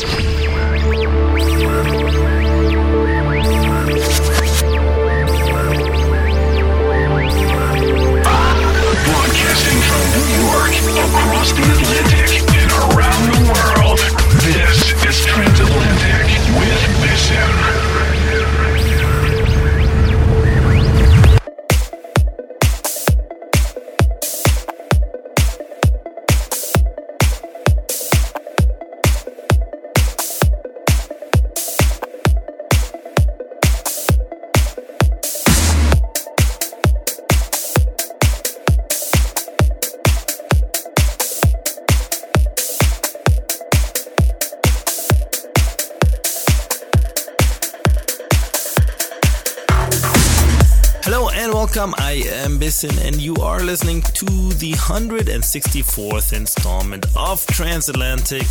and you are listening to the 164th installment of Transatlantic.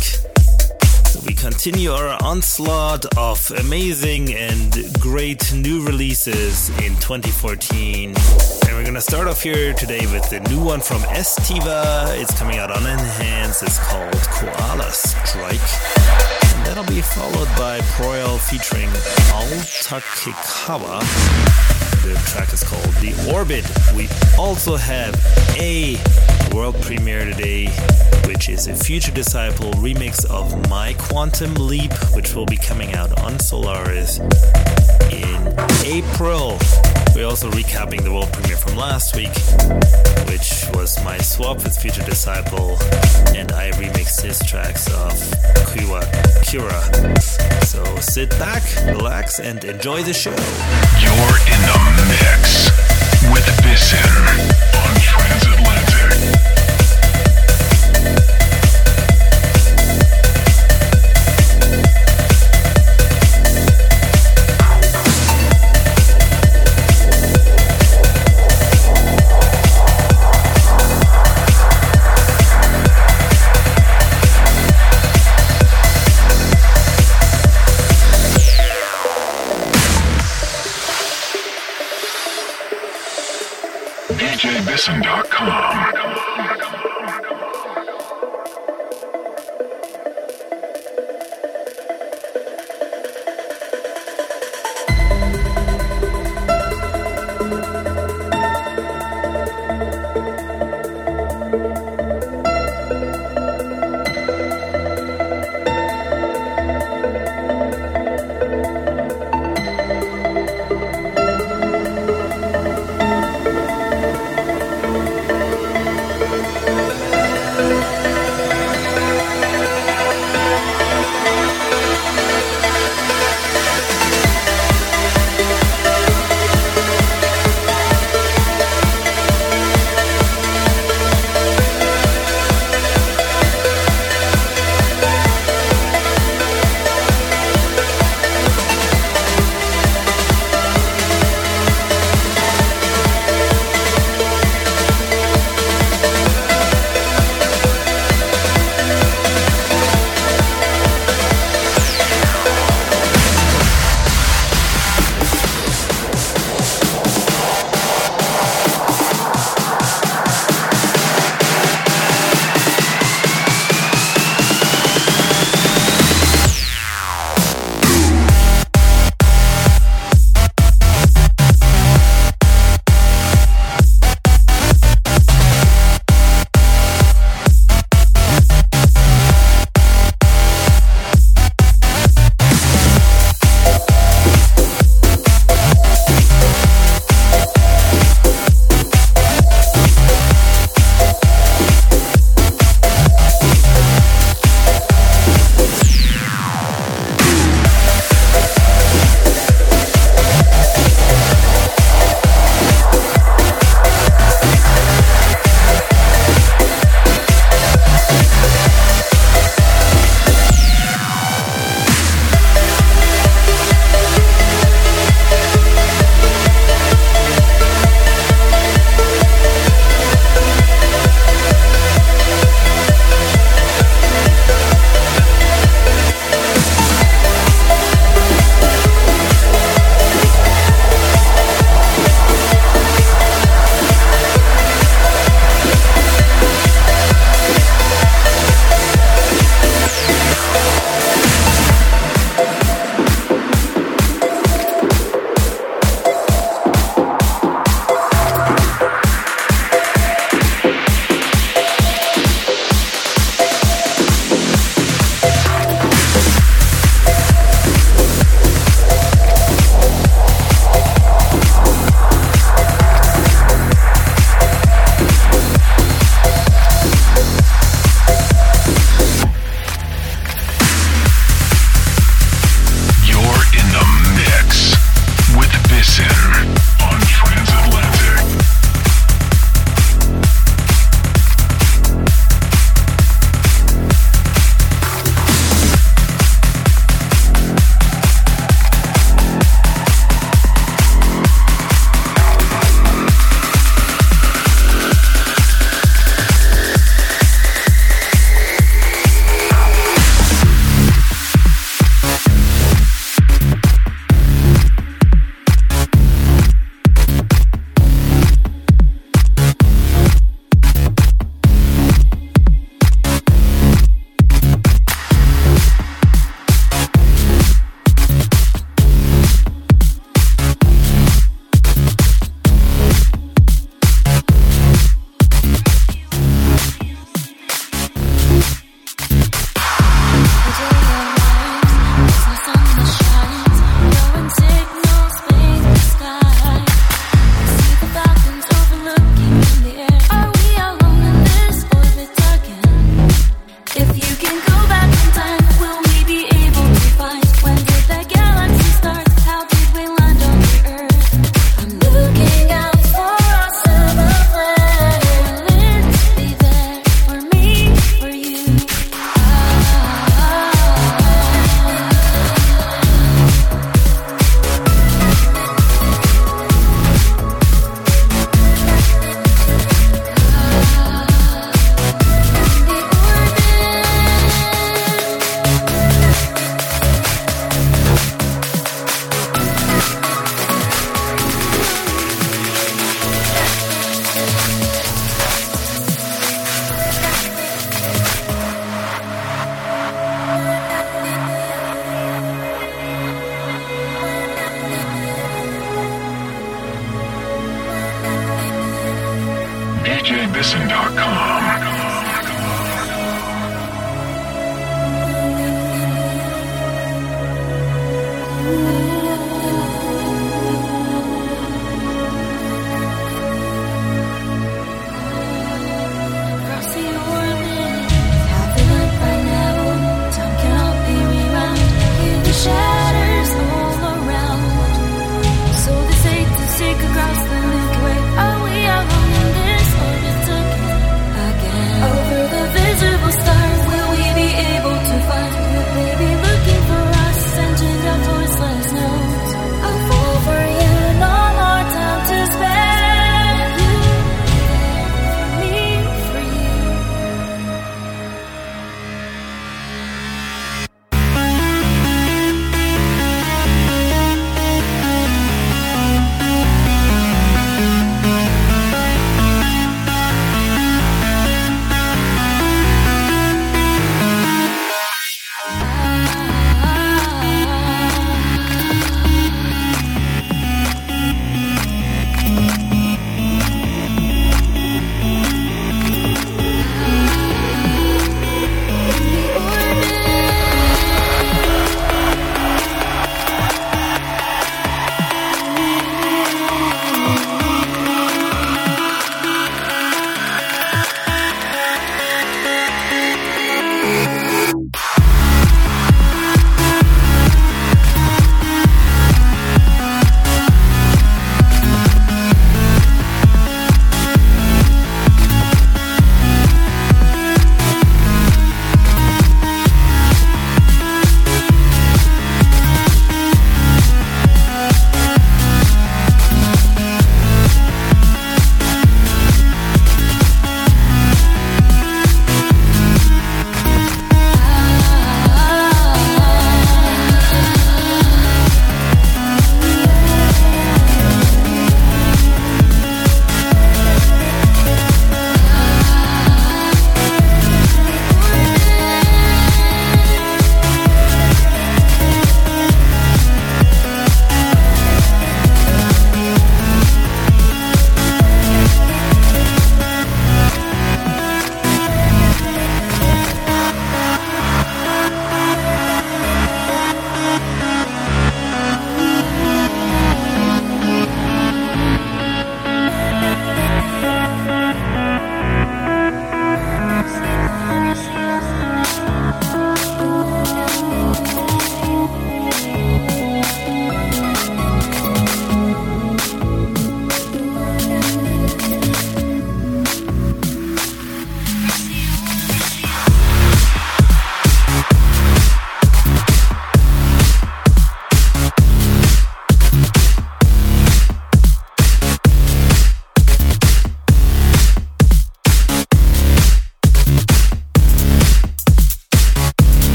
We continue our onslaught of amazing and great new releases in 2014. And we're gonna start off here today with the new one from Estiva. It's coming out on Enhance. It's called Koala Strike. And that'll be followed by Proyal featuring Alta Kikawa the track is called The Orbit. We also have a world premiere today, which is a Future Disciple remix of My Quantum Leap, which will be coming out on Solaris in April. We're also recapping the world premiere from last week, which was my swap with Future Disciple, and I remixed his tracks of Kura. Kura. So sit back, relax, and enjoy the show. You're in the mix with Bissen on Transatlantic.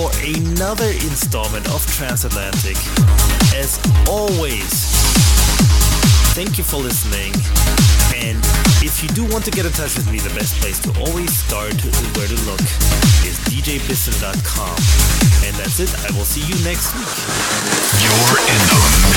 for another installment of Transatlantic. As always, thank you for listening. And if you do want to get in touch with me, the best place to always start where to look is djbisson.com. And that's it. I will see you next week. You're in the